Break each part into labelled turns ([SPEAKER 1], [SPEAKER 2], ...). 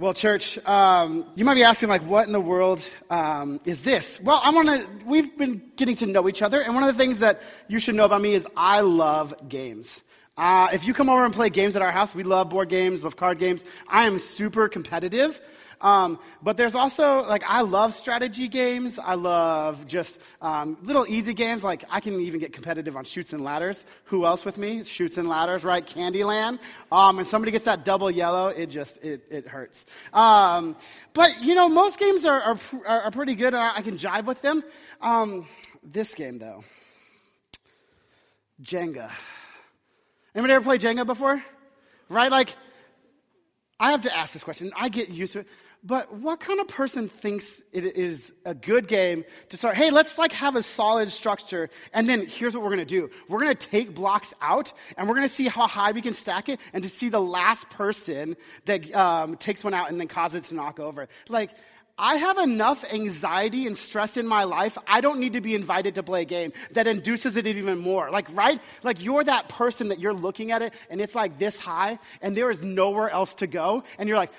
[SPEAKER 1] Well, church, um, you might be asking, like, what in the world um, is this? Well, I want to. We've been getting to know each other, and one of the things that you should know about me is I love games. Uh, if you come over and play games at our house, we love board games, love card games. I am super competitive. Um, but there's also like I love strategy games. I love just um, little easy games. Like I can even get competitive on Chutes and Ladders. Who else with me? Chutes and Ladders, right? Candyland. Um, and somebody gets that double yellow, it just it it hurts. Um, but you know most games are are, are pretty good. I, I can jive with them. Um, this game though, Jenga. Anybody ever played Jenga before? Right? Like, I have to ask this question. I get used to it. But what kind of person thinks it is a good game to start, hey, let's like have a solid structure and then here's what we're gonna do. We're gonna take blocks out and we're gonna see how high we can stack it and to see the last person that um, takes one out and then causes it to knock over. Like, I have enough anxiety and stress in my life. I don't need to be invited to play a game that induces it even more. Like, right? Like, you're that person that you're looking at it and it's like this high and there is nowhere else to go. And you're like,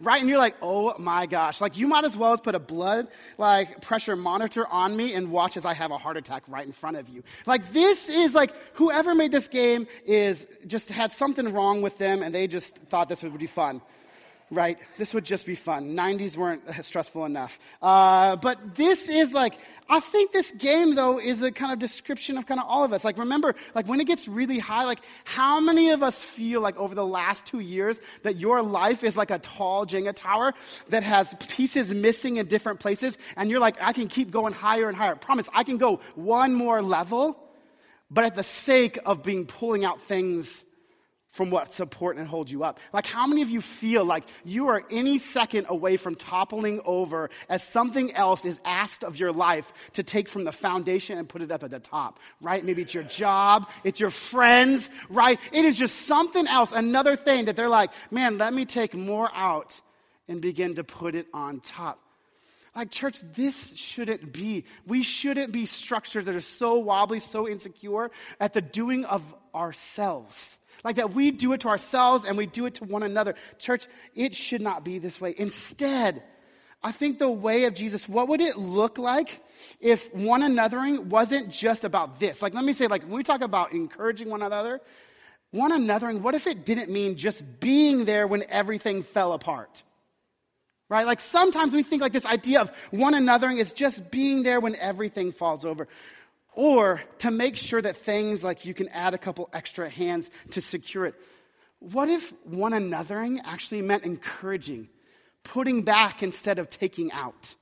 [SPEAKER 1] right? And you're like, oh my gosh. Like, you might as well as put a blood, like, pressure monitor on me and watch as I have a heart attack right in front of you. Like, this is like, whoever made this game is just had something wrong with them and they just thought this would be fun right? This would just be fun. 90s weren't stressful enough. Uh, but this is like, I think this game though is a kind of description of kind of all of us. Like remember, like when it gets really high, like how many of us feel like over the last two years that your life is like a tall Jenga tower that has pieces missing in different places and you're like, I can keep going higher and higher. Promise, I can go one more level, but at the sake of being pulling out things from what support and hold you up. Like how many of you feel like you are any second away from toppling over as something else is asked of your life to take from the foundation and put it up at the top, right? Maybe it's your job, it's your friends, right? It is just something else, another thing that they're like, man, let me take more out and begin to put it on top. Like, church, this shouldn't be. We shouldn't be structures that are so wobbly, so insecure at the doing of ourselves. Like that we do it to ourselves and we do it to one another. Church, it should not be this way. Instead, I think the way of Jesus, what would it look like if one anothering wasn't just about this? Like, let me say, like, when we talk about encouraging one another, one anothering, what if it didn't mean just being there when everything fell apart? Right? Like sometimes we think like this idea of one anothering is just being there when everything falls over. Or to make sure that things like you can add a couple extra hands to secure it. What if one anothering actually meant encouraging, putting back instead of taking out?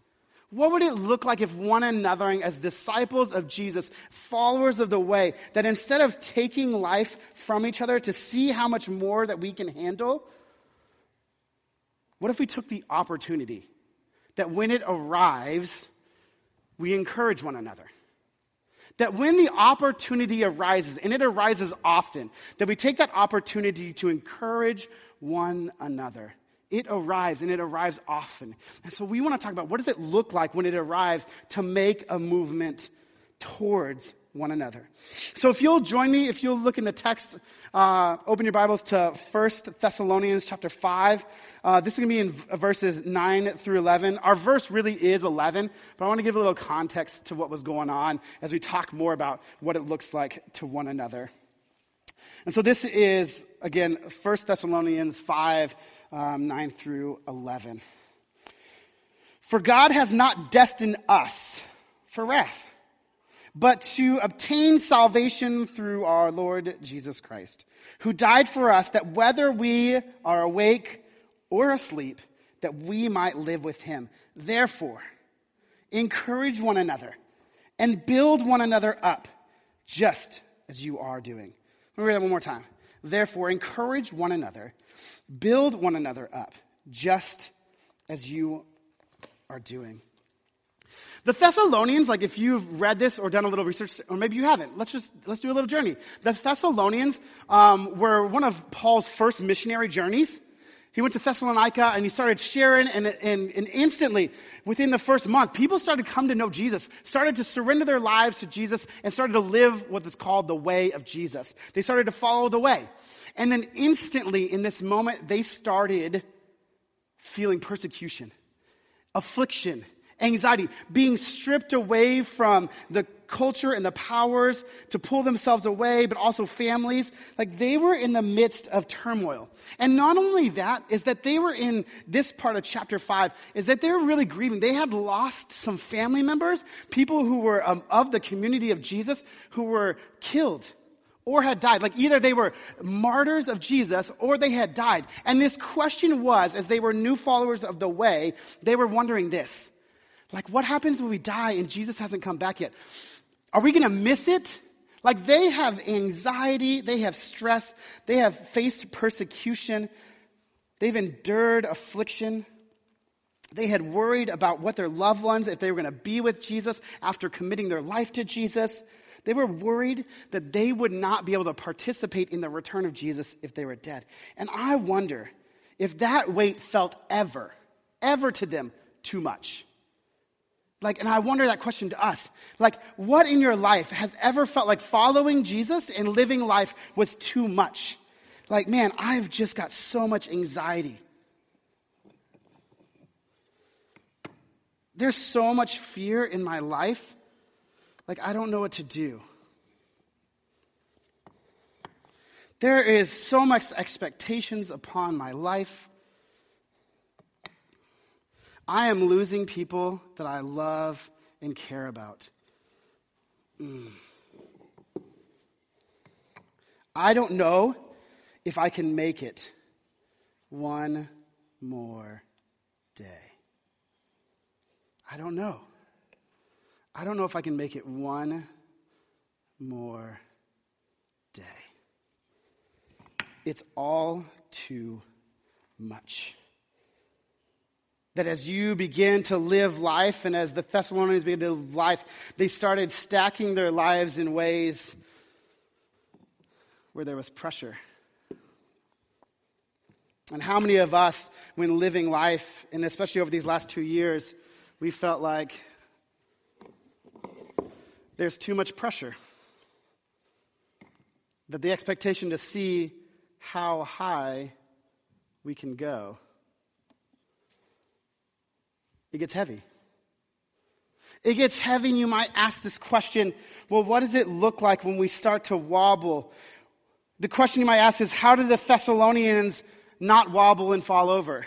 [SPEAKER 1] What would it look like if one anothering as disciples of Jesus, followers of the way, that instead of taking life from each other to see how much more that we can handle, what if we took the opportunity that when it arrives, we encourage one another? That when the opportunity arises, and it arises often, that we take that opportunity to encourage one another. It arrives and it arrives often. And so we want to talk about what does it look like when it arrives to make a movement towards one another. So if you'll join me, if you'll look in the text, uh, open your Bibles to 1 Thessalonians chapter 5. Uh, this is going to be in verses 9 through 11. Our verse really is 11, but I want to give a little context to what was going on as we talk more about what it looks like to one another. And so this is, again, 1 Thessalonians 5, um, 9 through 11. For God has not destined us for wrath but to obtain salvation through our Lord Jesus Christ, who died for us that whether we are awake or asleep, that we might live with him. Therefore, encourage one another and build one another up, just as you are doing. Let me read that one more time. Therefore, encourage one another, build one another up, just as you are doing. The Thessalonians, like if you've read this or done a little research, or maybe you haven't, let's just, let's do a little journey. The Thessalonians um, were one of Paul's first missionary journeys. He went to Thessalonica and he started sharing and, and, and instantly, within the first month, people started to come to know Jesus, started to surrender their lives to Jesus and started to live what is called the way of Jesus. They started to follow the way. And then instantly in this moment, they started feeling persecution, affliction, anxiety, being stripped away from the culture and the powers to pull themselves away, but also families. Like they were in the midst of turmoil. And not only that, is that they were in this part of chapter 5, is that they were really grieving. They had lost some family members, people who were um, of the community of Jesus, who were killed or had died. Like either they were martyrs of Jesus or they had died. And this question was, as they were new followers of the way, they were wondering this. Like, what happens when we die and Jesus hasn't come back yet? Are we going to miss it? Like, they have anxiety, they have stress, they have faced persecution, they've endured affliction. They had worried about what their loved ones, if they were going to be with Jesus after committing their life to Jesus. They were worried that they would not be able to participate in the return of Jesus if they were dead. And I wonder if that weight felt ever, ever to them too much. Like, and I wonder that question to us. Like, what in your life has ever felt like following Jesus and living life was too much? Like, man, I've just got so much anxiety. There's so much fear in my life. Like, I don't know what to do. There is so much expectations upon my life. I am losing people that I love and care about. Mm. I don't know if I can make it one more day. I don't know. I don't know if I can make it one more day. It's all too much that as you begin to live life and as the Thessalonians began to live life, they started stacking their lives in ways where there was pressure. And how many of us, when living life, and especially over these last two years, we felt like there's too much pressure? That the expectation to see how high we can go it gets heavy. It gets heavy, and you might ask this question well, what does it look like when we start to wobble? The question you might ask is how do the Thessalonians not wobble and fall over?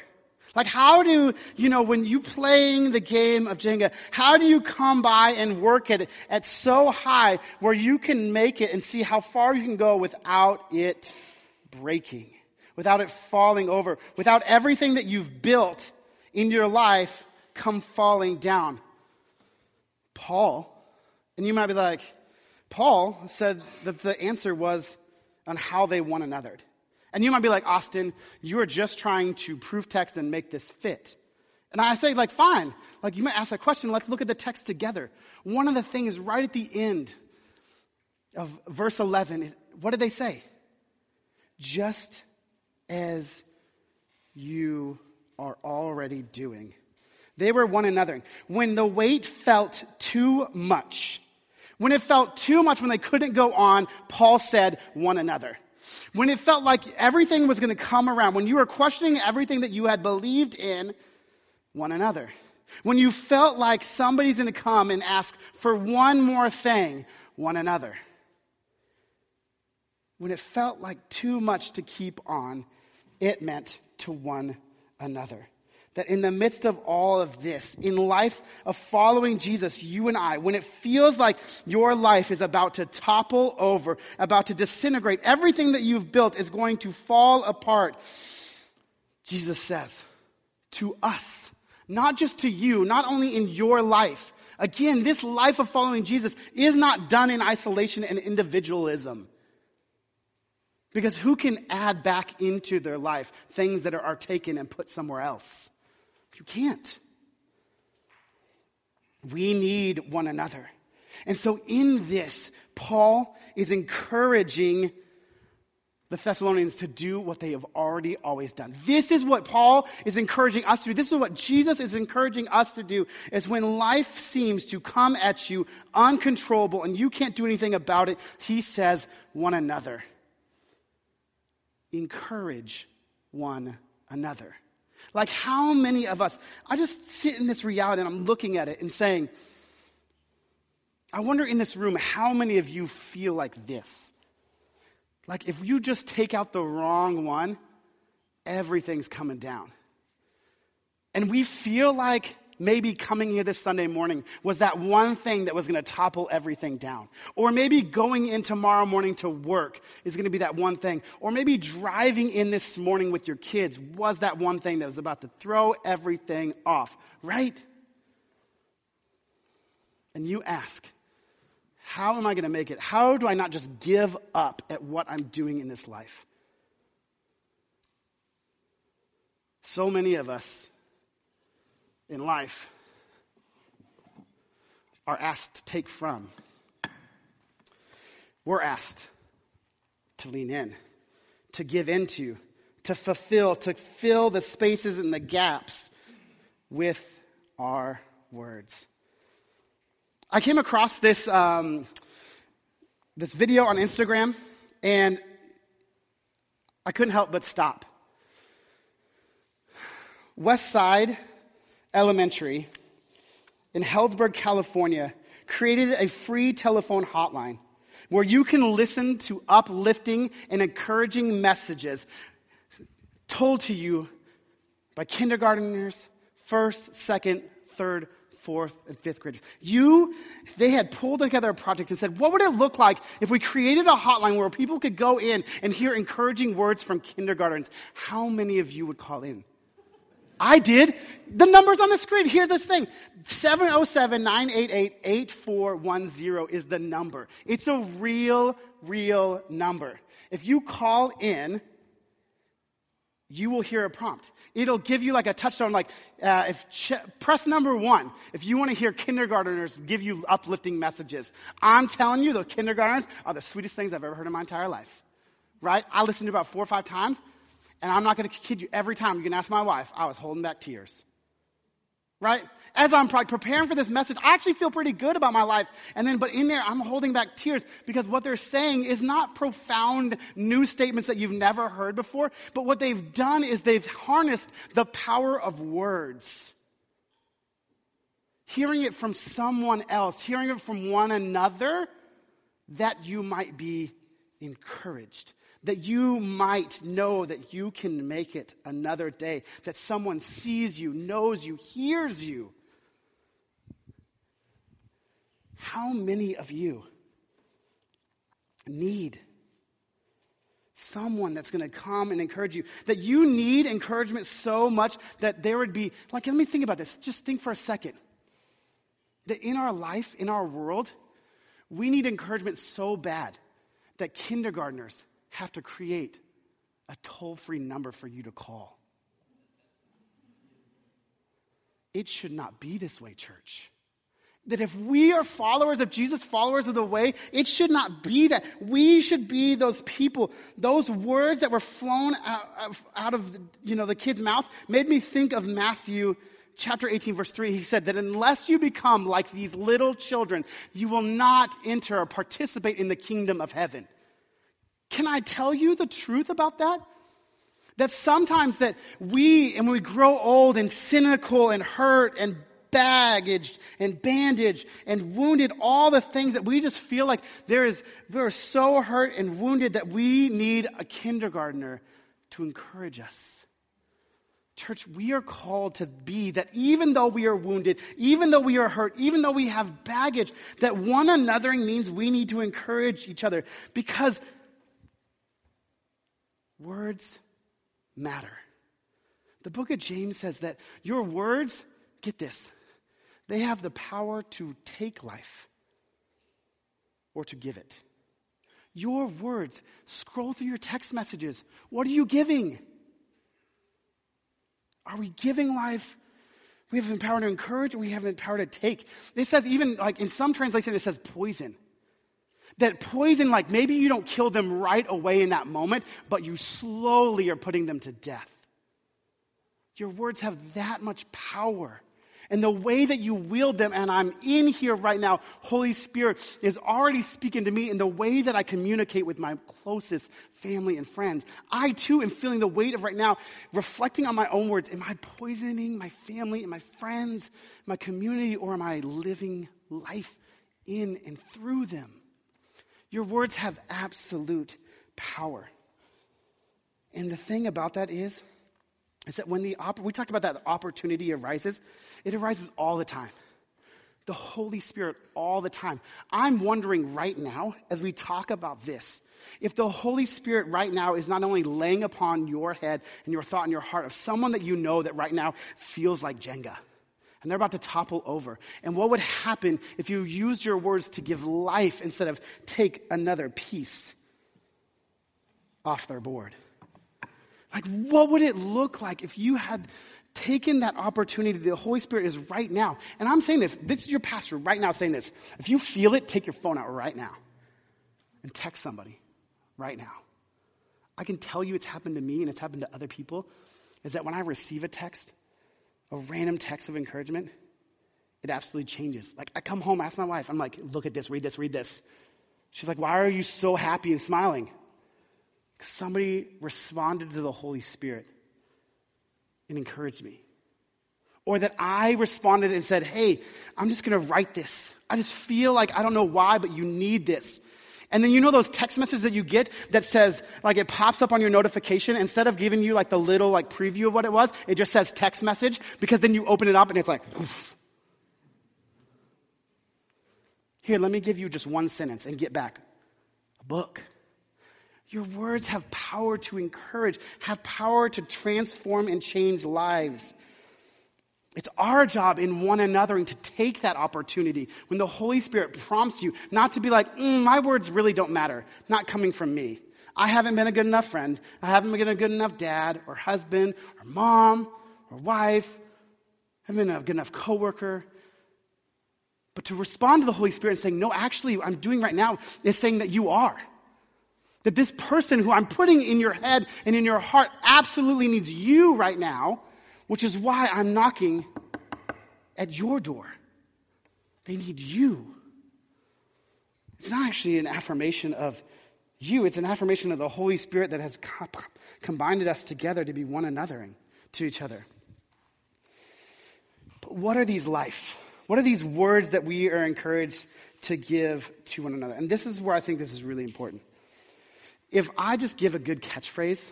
[SPEAKER 1] Like, how do, you know, when you playing the game of Jenga, how do you come by and work at it at so high where you can make it and see how far you can go without it breaking, without it falling over, without everything that you've built in your life come falling down. Paul, and you might be like, Paul said that the answer was on how they one another. And you might be like, Austin, you are just trying to prove text and make this fit. And I say, like, fine. Like, you might ask that question. Let's look at the text together. One of the things right at the end of verse 11, what did they say? Just as you are already doing. They were one another. When the weight felt too much, when it felt too much, when they couldn't go on, Paul said one another. When it felt like everything was going to come around, when you were questioning everything that you had believed in, one another. When you felt like somebody's going to come and ask for one more thing, one another. When it felt like too much to keep on, it meant to one another that in the midst of all of this, in life of following Jesus, you and I, when it feels like your life is about to topple over, about to disintegrate, everything that you've built is going to fall apart, Jesus says to us, not just to you, not only in your life. Again, this life of following Jesus is not done in isolation and individualism. Because who can add back into their life things that are taken and put somewhere else? You can't. We need one another. And so in this, Paul is encouraging the Thessalonians to do what they have already always done. This is what Paul is encouraging us to do. This is what Jesus is encouraging us to do is when life seems to come at you uncontrollable and you can't do anything about it, he says one another. Encourage one another. Like how many of us, I just sit in this reality and I'm looking at it and saying, I wonder in this room how many of you feel like this? Like if you just take out the wrong one, everything's coming down. And we feel like maybe coming here this Sunday morning was that one thing that was going to topple everything down. Or maybe going in tomorrow morning to work is going to be that one thing. Or maybe driving in this morning with your kids was that one thing that was about to throw everything off, right? And you ask, how am I going to make it? How do I not just give up at what I'm doing in this life? So many of us in life are asked to take from. We're asked to lean in, to give into, to fulfill, to fill the spaces and the gaps with our words. I came across this um, this video on Instagram, and I couldn't help but stop. West Side Elementary in Healdsburg, California, created a free telephone hotline where you can listen to uplifting and encouraging messages told to you by kindergarteners, first, second, third, fourth, and fifth graders. You, they had pulled together a project and said, what would it look like if we created a hotline where people could go in and hear encouraging words from kindergartens? How many of you would call in? I did. The number's on the screen. Here's this thing. 707-988-8410 is the number. It's a real, real number. If you call in, you will hear a prompt. It'll give you like a touchstone, like uh, if ch- press number one if you want to hear kindergarteners give you uplifting messages. I'm telling you, those kindergartners are the sweetest things I've ever heard in my entire life. Right? I listened to about four or five times, and I'm not going to kid you. Every time you can ask my wife, I was holding back tears right? As I'm preparing for this message, I actually feel pretty good about my life. And then, but in there, I'm holding back tears because what they're saying is not profound new statements that you've never heard before, but what they've done is they've harnessed the power of words. Hearing it from someone else, hearing it from one another, that you might be encouraged that you might know that you can make it another day, that someone sees you, knows you, hears you. How many of you need someone that's going to come and encourage you? That you need encouragement so much that there would be, like, let me think about this. Just think for a second. That in our life, in our world, we need encouragement so bad that kindergartners have to create a toll free number for you to call. It should not be this way, church. That if we are followers of Jesus, followers of the way, it should not be that. We should be those people. Those words that were flown out, of, you know, the kid's mouth made me think of Matthew chapter 18 verse 3. He said that unless you become like these little children, you will not enter or participate in the kingdom of heaven. Can I tell you the truth about that? That sometimes that we, and we grow old and cynical and hurt and baggaged and bandaged and wounded, all the things that we just feel like there is, we're so hurt and wounded that we need a kindergartner to encourage us. Church, we are called to be that even though we are wounded, even though we are hurt, even though we have baggage, that one anothering means we need to encourage each other because Words matter. The book of James says that your words, get this, they have the power to take life or to give it. Your words, scroll through your text messages. What are you giving? Are we giving life? We have the power to encourage or we have the power to take. It says even like in some translations it says poison. That poison, like maybe you don't kill them right away in that moment, but you slowly are putting them to death. Your words have that much power. And the way that you wield them, and I'm in here right now, Holy Spirit is already speaking to me in the way that I communicate with my closest family and friends. I too am feeling the weight of right now, reflecting on my own words. Am I poisoning my family and my friends, my community, or am I living life in and through them? Your words have absolute power. And the thing about that is, is that when the we talked about that opportunity arises, it arises all the time. The Holy Spirit all the time. I'm wondering right now, as we talk about this, if the Holy Spirit right now is not only laying upon your head and your thought and your heart of someone that you know that right now feels like Jenga and they're about to topple over. And what would happen if you used your words to give life instead of take another piece off their board? Like, what would it look like if you had taken that opportunity? The Holy Spirit is right now. And I'm saying this, this is your pastor right now saying this. If you feel it, take your phone out right now and text somebody right now. I can tell you it's happened to me and it's happened to other people is that when I receive a text, a random text of encouragement, it absolutely changes. Like I come home, ask my wife, I'm like, look at this, read this, read this. She's like, why are you so happy and smiling? somebody responded to the Holy Spirit and encouraged me. Or that I responded and said, hey, I'm just going to write this. I just feel like I don't know why, but you need this. And then you know those text messages that you get that says, like it pops up on your notification instead of giving you like the little like preview of what it was, it just says text message because then you open it up and it's like, Oof. here, let me give you just one sentence and get back. A book. Your words have power to encourage, have power to transform and change lives. It's our job in one another and to take that opportunity when the Holy Spirit prompts you not to be like, mm, my words really don't matter, not coming from me. I haven't been a good enough friend. I haven't been a good enough dad or husband or mom or wife. I haven't been a good enough coworker. But to respond to the Holy Spirit and saying, no, actually, what I'm doing right now is saying that you are. That this person who I'm putting in your head and in your heart absolutely needs you right now, which is why I'm knocking at your door. They need you. It's not actually an affirmation of you, it's an affirmation of the Holy Spirit that has combined us together to be one another and to each other. But what are these life? What are these words that we are encouraged to give to one another? And this is where I think this is really important if I just give a good catchphrase,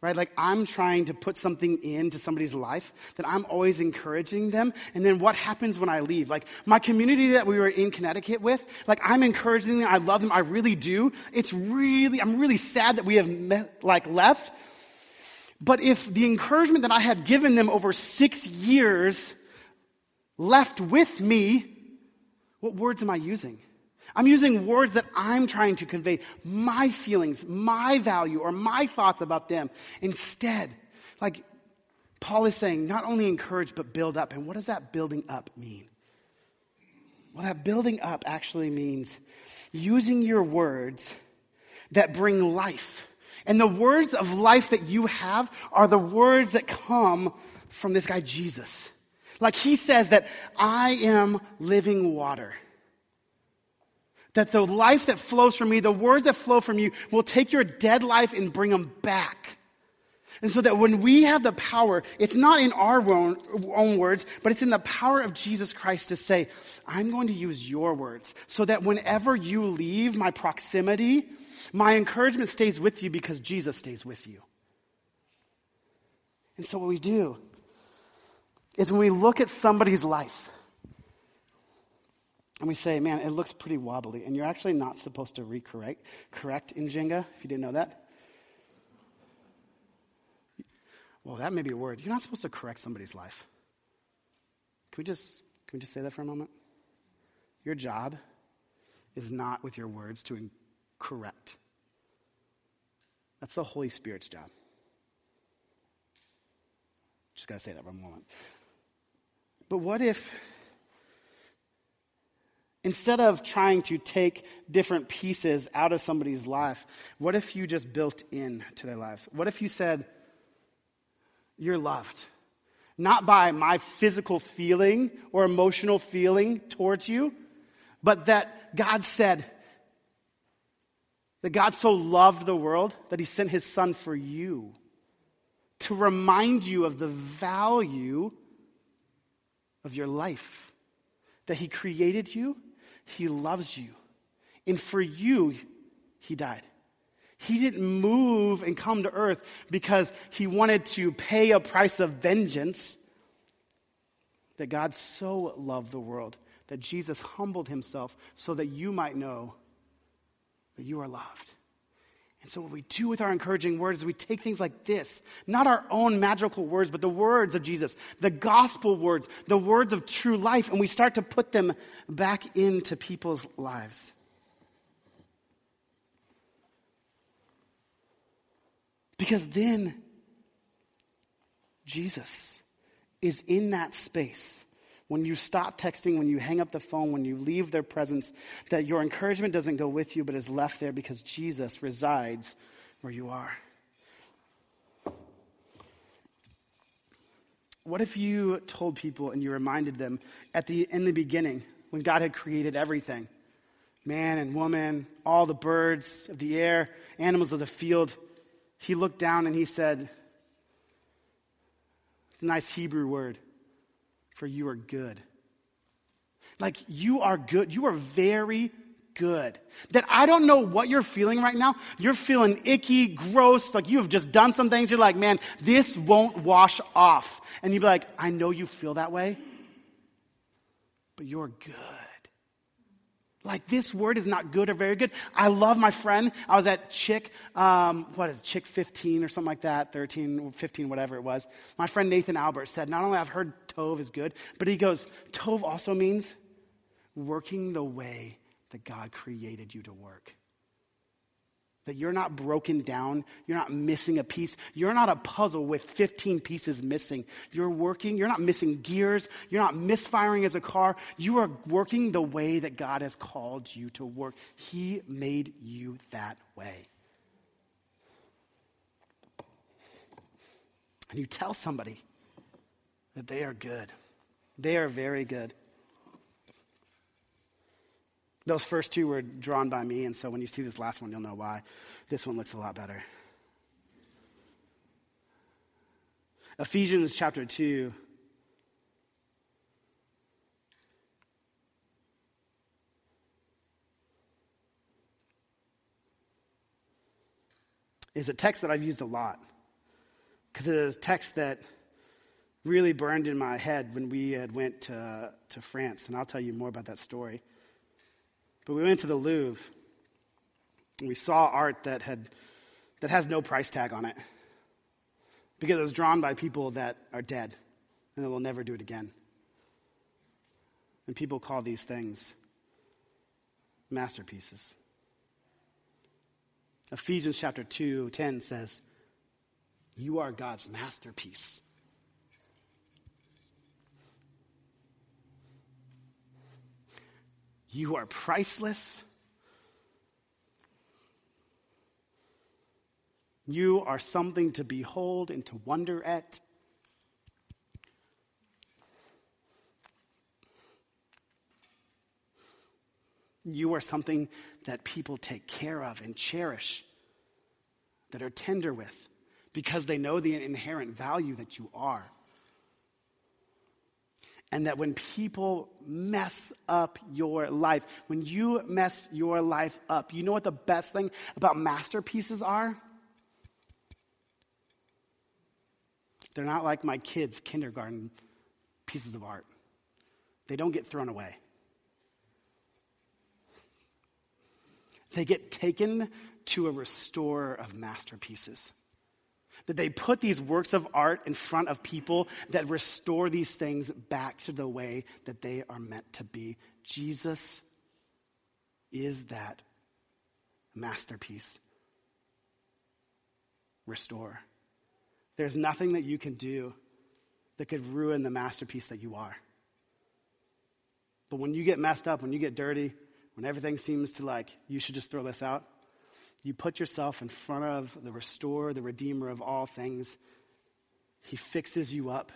[SPEAKER 1] right? Like I'm trying to put something into somebody's life that I'm always encouraging them. And then what happens when I leave? Like my community that we were in Connecticut with, like I'm encouraging them. I love them. I really do. It's really, I'm really sad that we have met, like left. But if the encouragement that I had given them over six years left with me, what words am I using? I'm using words that I'm trying to convey my feelings, my value, or my thoughts about them. Instead, like Paul is saying, not only encourage, but build up. And what does that building up mean? Well, that building up actually means using your words that bring life. And the words of life that you have are the words that come from this guy Jesus. Like he says that I am living water that the life that flows from me, the words that flow from you, will take your dead life and bring them back. And so that when we have the power, it's not in our own, own, words, but it's in the power of Jesus Christ to say, I'm going to use your words so that whenever you leave my proximity, my encouragement stays with you because Jesus stays with you. And so what we do is when we look at somebody's life, and we say, man, it looks pretty wobbly. And you're actually not supposed to recorrect correct in Jenga, if you didn't know that. Well, that may be a word. You're not supposed to correct somebody's life. Can we just can we just say that for a moment? Your job is not with your words to correct. That's the Holy Spirit's job. Just gotta say that for a moment. But what if Instead of trying to take different pieces out of somebody's life, what if you just built in to their lives? What if you said, You're loved? Not by my physical feeling or emotional feeling towards you, but that God said, that God so loved the world that he sent his son for you to remind you of the value of your life. That he created you, he loves you. And for you, he died. He didn't move and come to earth because he wanted to pay a price of vengeance. That God so loved the world that Jesus humbled himself so that you might know that you are loved. And so, what we do with our encouraging words is we take things like this, not our own magical words, but the words of Jesus, the gospel words, the words of true life, and we start to put them back into people's lives. Because then Jesus is in that space when you stop texting, when you hang up the phone, when you leave their presence, that your encouragement doesn't go with you, but is left there because Jesus resides where you are. What if you told people and you reminded them at the in the beginning when God had created everything, man and woman, all the birds of the air, animals of the field, he looked down and he said, it's a nice Hebrew word for you are good. Like you are good. You are very good. That I don't know what you're feeling right now. You're feeling icky, gross, like you have just done some things. You're like, man, this won't wash off. And you'd be like, I know you feel that way, but you're good. Like this word is not good or very good. I love my friend. I was at Chick, um, what is it, Chick 15 or something like that, 13, 15, whatever it was. My friend Nathan Albert said, not only I've heard Tov is good, but he goes, Tov also means working the way that God created you to work. That you're not broken down. You're not missing a piece. You're not a puzzle with 15 pieces missing. You're working. You're not missing gears. You're not misfiring as a car. You are working the way that God has called you to work. He made you that way. And you tell somebody that they are good. They are very good. Those first two were drawn by me, and so when you see this last one, you'll know why. This one looks a lot better. Ephesians chapter 2. Is a text that I've used a lot because it is a text that really burned in my head when we had went to, to France, and I'll tell you more about that story. But we went to the Louvre and we saw art that had that has no price tag on it. Because it was drawn by people that are dead and that will never do it again. And people call these things masterpieces. Ephesians chapter 2, 10 says, You are God's masterpiece. You are priceless. You are something to behold and to wonder at. You are something that people take care of and cherish, that are tender with, because they know the inherent value that you are. And that when people mess up your life, when you mess your life up, you know what the best thing about masterpieces are? They're not like my kids' kindergarten pieces of art, they don't get thrown away. They get taken to a restorer of masterpieces that they put these works of art in front of people that restore these things back to the way that they are meant to be. Jesus is that masterpiece. Restore. There's nothing that you can do that could ruin the masterpiece that you are. But when you get messed up, when you get dirty, when everything seems to like, you should just throw this out, you put yourself in front of the restorer, the redeemer of all things. He fixes you up.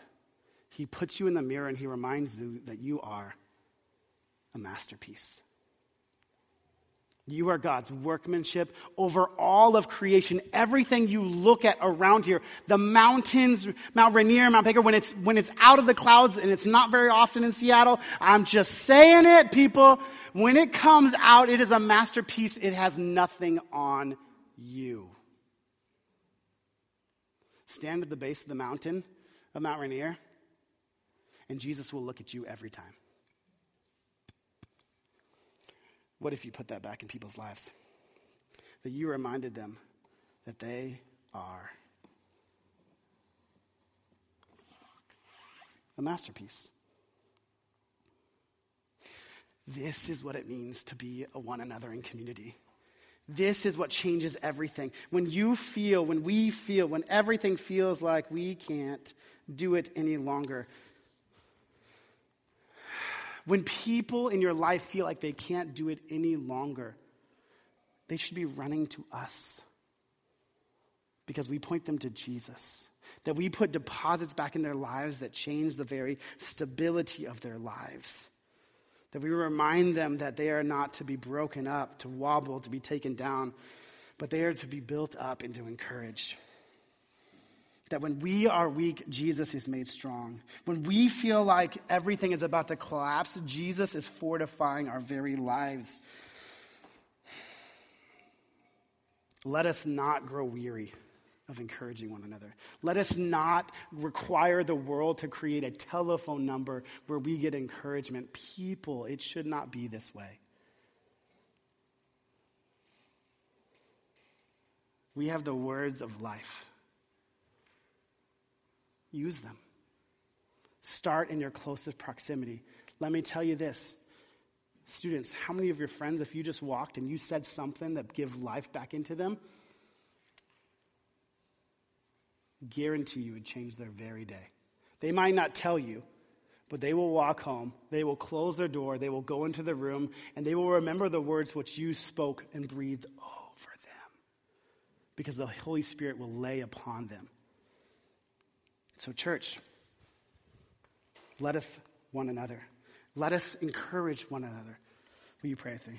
[SPEAKER 1] He puts you in the mirror and he reminds you that you are a masterpiece. You are God's workmanship over all of creation. Everything you look at around here, the mountains, Mount Rainier, Mount Baker, when it's, when it's out of the clouds and it's not very often in Seattle, I'm just saying it, people. When it comes out, it is a masterpiece. It has nothing on you. Stand at the base of the mountain of Mount Rainier, and Jesus will look at you every time. What if you put that back in people's lives? That you reminded them that they are a masterpiece. This is what it means to be a one another in community. This is what changes everything. When you feel, when we feel, when everything feels like we can't do it any longer, when people in your life feel like they can't do it any longer, they should be running to us because we point them to Jesus. That we put deposits back in their lives that change the very stability of their lives. That we remind them that they are not to be broken up, to wobble, to be taken down, but they are to be built up and to encourage that when we are weak, Jesus is made strong. When we feel like everything is about to collapse, Jesus is fortifying our very lives. Let us not grow weary of encouraging one another. Let us not require the world to create a telephone number where we get encouragement. People, it should not be this way. We have the words of life. Use them. Start in your closest proximity. Let me tell you this. Students, how many of your friends, if you just walked and you said something that give life back into them, guarantee you would change their very day. They might not tell you, but they will walk home, they will close their door, they will go into the room, and they will remember the words which you spoke and breathed over them. Because the Holy Spirit will lay upon them. So, church, let us one another. Let us encourage one another. Will you pray with me?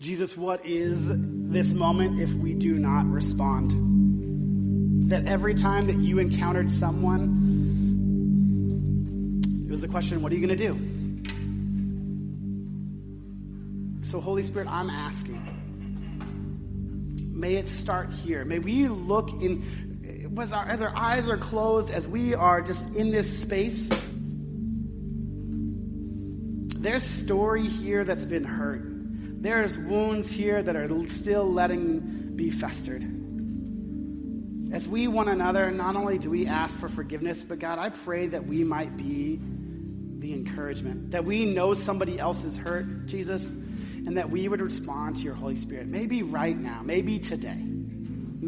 [SPEAKER 1] Jesus, what is this moment if we do not respond? That every time that you encountered someone, it was the question, what are you going to do? So, Holy Spirit, I'm asking, may it start here. May we look in as our, as our eyes are closed, as we are just in this space, there's story here that's been hurt. There's wounds here that are still letting be festered. As we one another, not only do we ask for forgiveness, but God, I pray that we might be the encouragement, that we know somebody else is hurt, Jesus, and that we would respond to your Holy Spirit. Maybe right now, maybe today.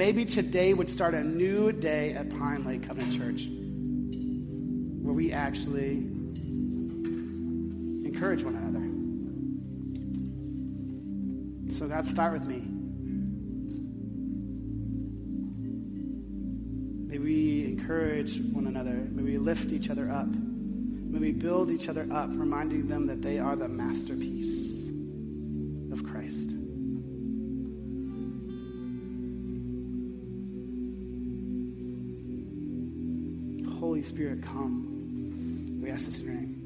[SPEAKER 1] Maybe today would start a new day at Pine Lake Covenant Church where we actually encourage one another. So, God, start with me. May we encourage one another. May we lift each other up. May we build each other up, reminding them that they are the masterpiece of Christ. Holy Spirit, come. We ask this in your name.